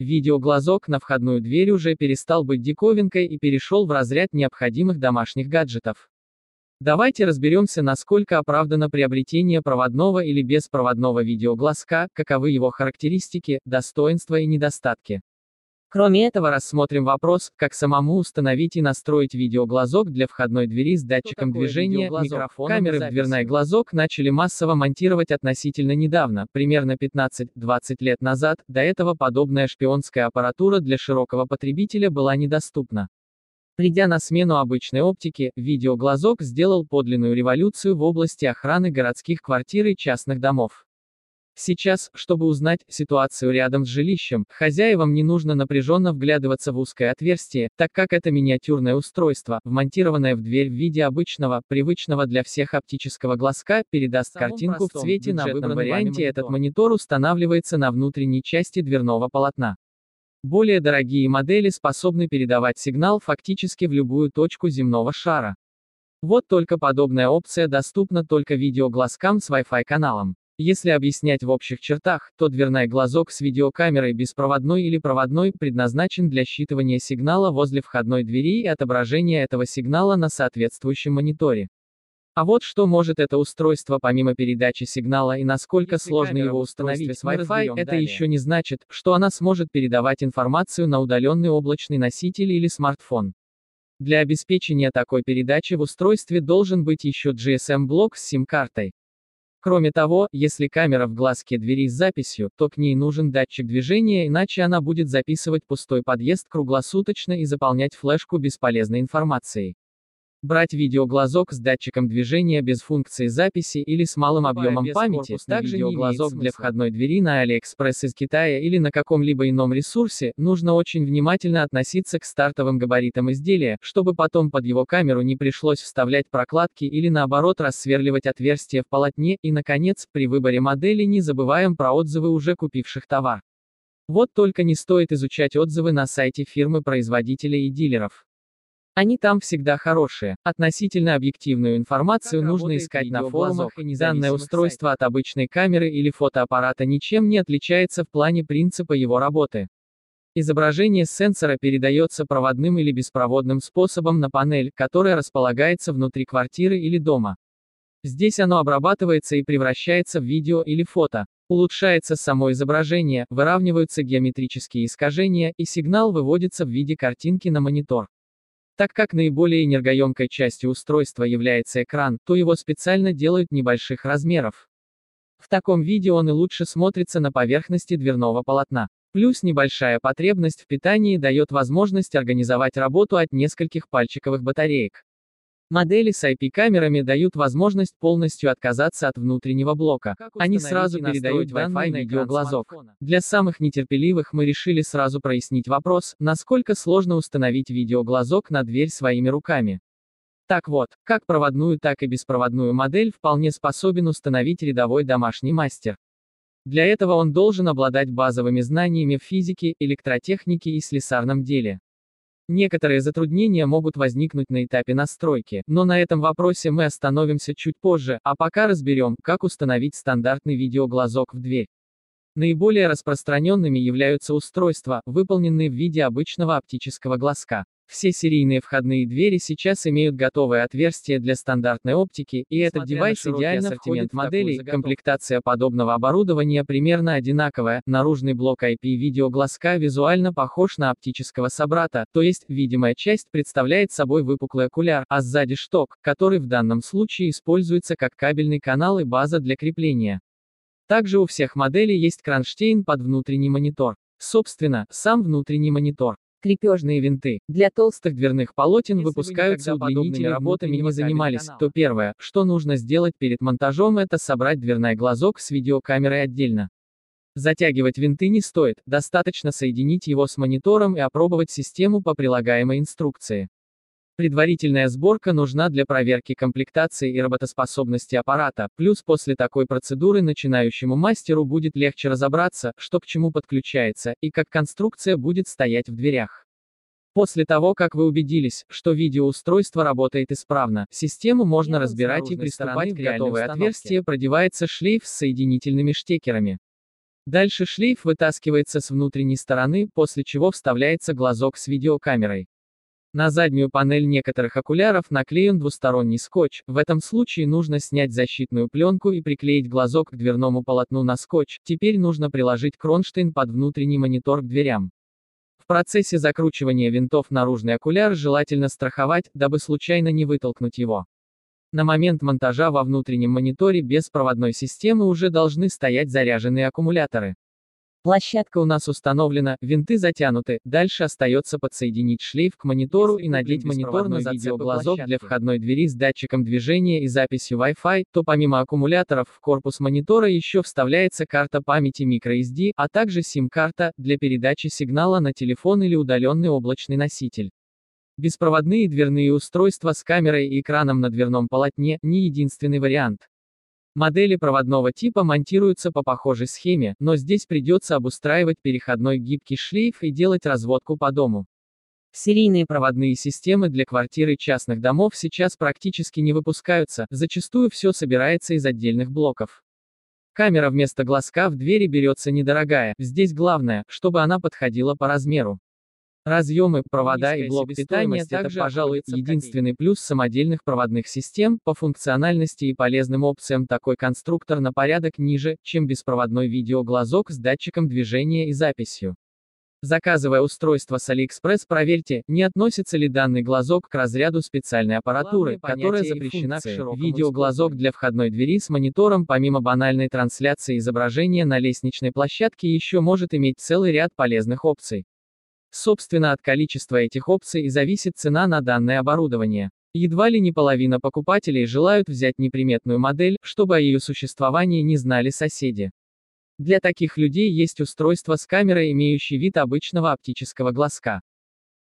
Видеоглазок на входную дверь уже перестал быть диковинкой и перешел в разряд необходимых домашних гаджетов. Давайте разберемся, насколько оправдано приобретение проводного или беспроводного видеоглазка, каковы его характеристики, достоинства и недостатки. Кроме этого рассмотрим вопрос, как самому установить и настроить видеоглазок для входной двери с датчиком движения, микрофоном Камеры в дверной глазок начали массово монтировать относительно недавно, примерно 15-20 лет назад, до этого подобная шпионская аппаратура для широкого потребителя была недоступна. Придя на смену обычной оптике, видеоглазок сделал подлинную революцию в области охраны городских квартир и частных домов. Сейчас, чтобы узнать ситуацию рядом с жилищем, хозяевам не нужно напряженно вглядываться в узкое отверстие, так как это миниатюрное устройство, вмонтированное в дверь в виде обычного, привычного для всех оптического глазка, передаст картинку в цвете на выбранном варианте. Этот монитор устанавливается на внутренней части дверного полотна. Более дорогие модели способны передавать сигнал фактически в любую точку земного шара. Вот только подобная опция доступна только видеоглазкам с Wi-Fi каналом. Если объяснять в общих чертах, то дверной глазок с видеокамерой беспроводной или проводной предназначен для считывания сигнала возле входной двери и отображения этого сигнала на соответствующем мониторе. А вот что может это устройство помимо передачи сигнала и насколько Если сложно его установить с Wi-Fi, это далее. еще не значит, что она сможет передавать информацию на удаленный облачный носитель или смартфон. Для обеспечения такой передачи в устройстве должен быть еще GSM-блок с сим-картой. Кроме того, если камера в глазке двери с записью, то к ней нужен датчик движения, иначе она будет записывать пустой подъезд круглосуточно и заполнять флешку бесполезной информацией. Брать видеоглазок с датчиком движения без функции записи или с малым объемом памяти, также видеоглазок для входной двери на AliExpress из Китая или на каком-либо ином ресурсе, нужно очень внимательно относиться к стартовым габаритам изделия, чтобы потом под его камеру не пришлось вставлять прокладки или наоборот рассверливать отверстия в полотне, и наконец, при выборе модели не забываем про отзывы уже купивших товар. Вот только не стоит изучать отзывы на сайте фирмы-производителя и дилеров. Они там всегда хорошие. Относительно объективную информацию как нужно искать на форумах, и данное устройство от обычной камеры или фотоаппарата ничем не отличается в плане принципа его работы. Изображение с сенсора передается проводным или беспроводным способом на панель, которая располагается внутри квартиры или дома. Здесь оно обрабатывается и превращается в видео или фото. Улучшается само изображение, выравниваются геометрические искажения, и сигнал выводится в виде картинки на монитор. Так как наиболее энергоемкой частью устройства является экран, то его специально делают небольших размеров. В таком виде он и лучше смотрится на поверхности дверного полотна. Плюс небольшая потребность в питании дает возможность организовать работу от нескольких пальчиковых батареек. Модели с IP-камерами дают возможность полностью отказаться от внутреннего блока. Они сразу передают Wi-Fi видеоглазок. Для самых нетерпеливых мы решили сразу прояснить вопрос, насколько сложно установить видеоглазок на дверь своими руками. Так вот, как проводную, так и беспроводную модель вполне способен установить рядовой домашний мастер. Для этого он должен обладать базовыми знаниями в физике, электротехнике и слесарном деле. Некоторые затруднения могут возникнуть на этапе настройки, но на этом вопросе мы остановимся чуть позже, а пока разберем, как установить стандартный видеоглазок в дверь. Наиболее распространенными являются устройства, выполненные в виде обычного оптического глазка. Все серийные входные двери сейчас имеют готовое отверстие для стандартной оптики, и этот девайс идеально в моделей. Комплектация подобного оборудования примерно одинаковая. Наружный блок IP видеоглазка визуально похож на оптического собрата, то есть видимая часть представляет собой выпуклый окуляр, а сзади шток, который в данном случае используется как кабельный канал и база для крепления. Также у всех моделей есть кронштейн под внутренний монитор. Собственно, сам внутренний монитор. Крепежные винты. Для толстых дверных полотен Если выпускаются удлинителями работами не занимались, канала. то первое, что нужно сделать перед монтажом, это собрать дверной глазок с видеокамерой отдельно. Затягивать винты не стоит, достаточно соединить его с монитором и опробовать систему по прилагаемой инструкции. Предварительная сборка нужна для проверки комплектации и работоспособности аппарата, плюс после такой процедуры начинающему мастеру будет легче разобраться, что к чему подключается, и как конструкция будет стоять в дверях. После того, как вы убедились, что видеоустройство работает исправно, систему можно Нет, разбирать и приступать к готовое отверстие продевается шлейф с соединительными штекерами. Дальше шлейф вытаскивается с внутренней стороны, после чего вставляется глазок с видеокамерой. На заднюю панель некоторых окуляров наклеен двусторонний скотч, в этом случае нужно снять защитную пленку и приклеить глазок к дверному полотну на скотч, теперь нужно приложить кронштейн под внутренний монитор к дверям. В процессе закручивания винтов наружный окуляр желательно страховать, дабы случайно не вытолкнуть его. На момент монтажа во внутреннем мониторе без проводной системы уже должны стоять заряженные аккумуляторы. Площадка у нас установлена, винты затянуты, дальше остается подсоединить шлейф к монитору и надеть мониторный видеоглазок для входной двери с датчиком движения и записью Wi-Fi, то помимо аккумуляторов в корпус монитора еще вставляется карта памяти microSD, а также SIM-карта, для передачи сигнала на телефон или удаленный облачный носитель. Беспроводные дверные устройства с камерой и экраном на дверном полотне – не единственный вариант. Модели проводного типа монтируются по похожей схеме, но здесь придется обустраивать переходной гибкий шлейф и делать разводку по дому. Серийные проводные системы для квартир и частных домов сейчас практически не выпускаются, зачастую все собирается из отдельных блоков. Камера вместо глазка в двери берется недорогая, здесь главное, чтобы она подходила по размеру. Разъемы, провода и блок питания это, пожалуй, единственный плюс самодельных проводных систем, по функциональности и полезным опциям такой конструктор на порядок ниже, чем беспроводной видеоглазок с датчиком движения и записью. Заказывая устройство с AliExpress, проверьте, не относится ли данный глазок к разряду специальной аппаратуры, которая запрещена к широкому Видеоглазок для входной двери с монитором помимо банальной трансляции изображения на лестничной площадке еще может иметь целый ряд полезных опций. Собственно от количества этих опций и зависит цена на данное оборудование. Едва ли не половина покупателей желают взять неприметную модель, чтобы о ее существовании не знали соседи. Для таких людей есть устройство с камерой, имеющей вид обычного оптического глазка.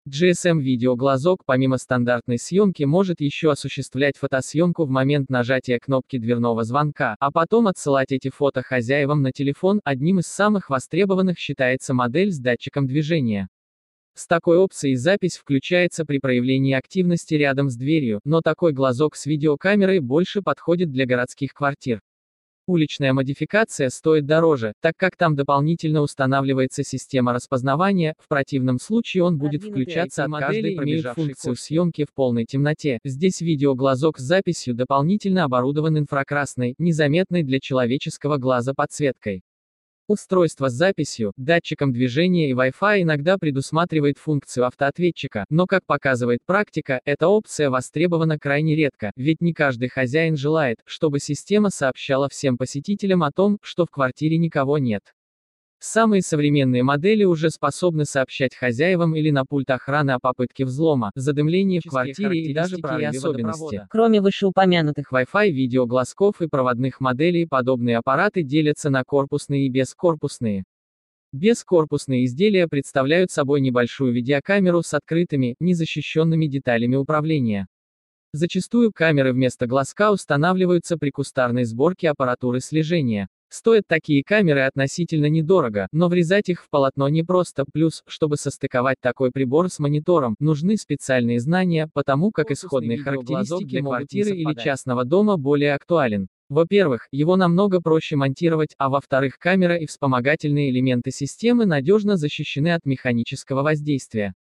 GSM-видеоглазок помимо стандартной съемки может еще осуществлять фотосъемку в момент нажатия кнопки дверного звонка, а потом отсылать эти фото хозяевам на телефон, одним из самых востребованных считается модель с датчиком движения. С такой опцией запись включается при проявлении активности рядом с дверью, но такой глазок с видеокамерой больше подходит для городских квартир. Уличная модификация стоит дороже, так как там дополнительно устанавливается система распознавания, в противном случае он будет включаться от каждой имеют функцию съемки в полной темноте. Здесь видеоглазок с записью дополнительно оборудован инфракрасной, незаметной для человеческого глаза подсветкой. Устройство с записью, датчиком движения и Wi-Fi иногда предусматривает функцию автоответчика, но как показывает практика, эта опция востребована крайне редко, ведь не каждый хозяин желает, чтобы система сообщала всем посетителям о том, что в квартире никого нет. Самые современные модели уже способны сообщать хозяевам или на пульт охраны о попытке взлома, задымлении в квартире и даже прорыве особенности. Кроме вышеупомянутых Wi-Fi, видеоглазков и проводных моделей, подобные аппараты делятся на корпусные и бескорпусные. Бескорпусные изделия представляют собой небольшую видеокамеру с открытыми, незащищенными деталями управления. Зачастую камеры вместо глазка устанавливаются при кустарной сборке аппаратуры слежения. Стоят такие камеры относительно недорого, но врезать их в полотно непросто, плюс, чтобы состыковать такой прибор с монитором, нужны специальные знания, потому как исходные характеристики для квартиры или частного дома более актуален. Во-первых, его намного проще монтировать, а во-вторых, камера и вспомогательные элементы системы надежно защищены от механического воздействия.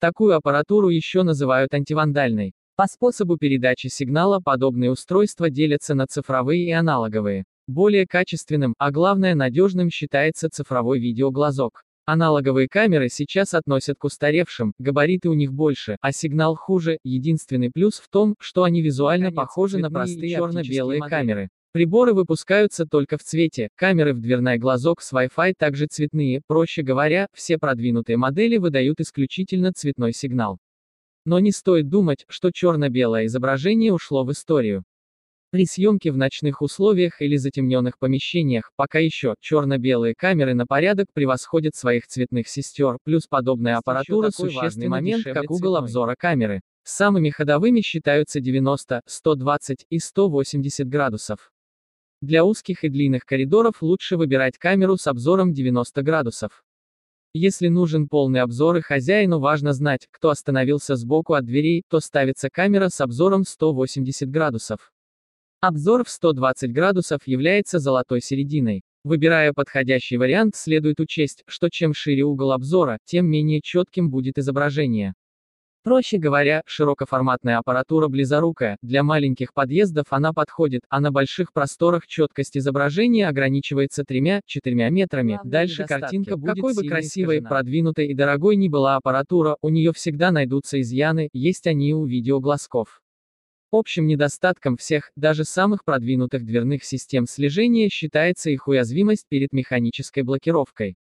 Такую аппаратуру еще называют антивандальной. По способу передачи сигнала подобные устройства делятся на цифровые и аналоговые. Более качественным, а главное надежным считается цифровой видеоглазок. Аналоговые камеры сейчас относят к устаревшим, габариты у них больше, а сигнал хуже. Единственный плюс в том, что они визуально Конец, похожи на простые черно-белые камеры. Приборы выпускаются только в цвете, камеры в дверной глазок с Wi-Fi также цветные, проще говоря, все продвинутые модели выдают исключительно цветной сигнал. Но не стоит думать, что черно-белое изображение ушло в историю. При съемке в ночных условиях или затемненных помещениях, пока еще, черно-белые камеры на порядок превосходят своих цветных сестер, плюс подобная аппаратура существенный момент, как угол обзора камеры. Самыми ходовыми считаются 90, 120 и 180 градусов. Для узких и длинных коридоров лучше выбирать камеру с обзором 90 градусов. Если нужен полный обзор и хозяину важно знать, кто остановился сбоку от дверей, то ставится камера с обзором 180 градусов. Обзор в 120 градусов является золотой серединой. Выбирая подходящий вариант, следует учесть, что чем шире угол обзора, тем менее четким будет изображение. Проще говоря, широкоформатная аппаратура близорукая, для маленьких подъездов она подходит, а на больших просторах четкость изображения ограничивается 3-4 метрами. Главные Дальше картинка будет Какой бы красивой, искажена. продвинутой и дорогой ни была аппаратура, у нее всегда найдутся изъяны, есть они и у видеоглазков. Общим недостатком всех, даже самых продвинутых дверных систем слежения считается их уязвимость перед механической блокировкой.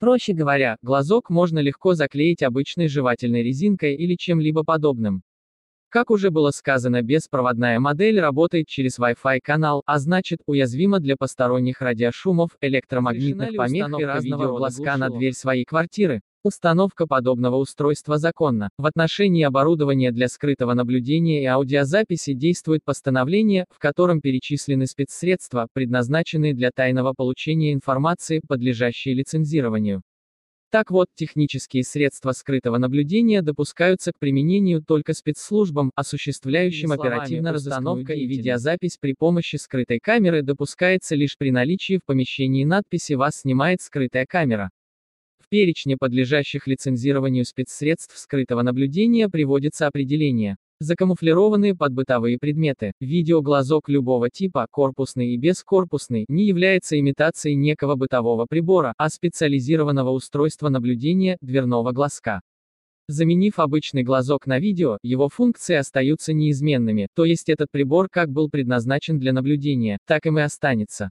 Проще говоря, глазок можно легко заклеить обычной жевательной резинкой или чем-либо подобным. Как уже было сказано, беспроводная модель работает через Wi-Fi канал, а значит, уязвима для посторонних радиошумов, электромагнитных помех и разного глазка на дверь своей квартиры. Установка подобного устройства законна. В отношении оборудования для скрытого наблюдения и аудиозаписи действует постановление, в котором перечислены спецсредства, предназначенные для тайного получения информации, подлежащие лицензированию. Так вот, технические средства скрытого наблюдения допускаются к применению только спецслужбам, осуществляющим словами, оперативно расстановка и видеозапись при помощи скрытой камеры допускается лишь при наличии в помещении надписи «Вас снимает скрытая камера». Перечне подлежащих лицензированию спецсредств скрытого наблюдения приводится определение. Закамуфлированные под бытовые предметы. Видеоглазок любого типа, корпусный и бескорпусный, не является имитацией некого бытового прибора, а специализированного устройства наблюдения, дверного глазка. Заменив обычный глазок на видео, его функции остаются неизменными, то есть этот прибор как был предназначен для наблюдения, так им и останется.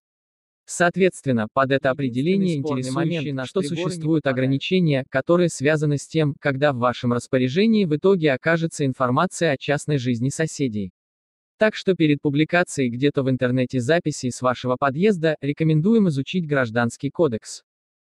Соответственно, под это определение интересующий момент, что существуют ограничения, которые связаны с тем, когда в вашем распоряжении в итоге окажется информация о частной жизни соседей. Так что перед публикацией где-то в интернете записи с вашего подъезда рекомендуем изучить Гражданский кодекс.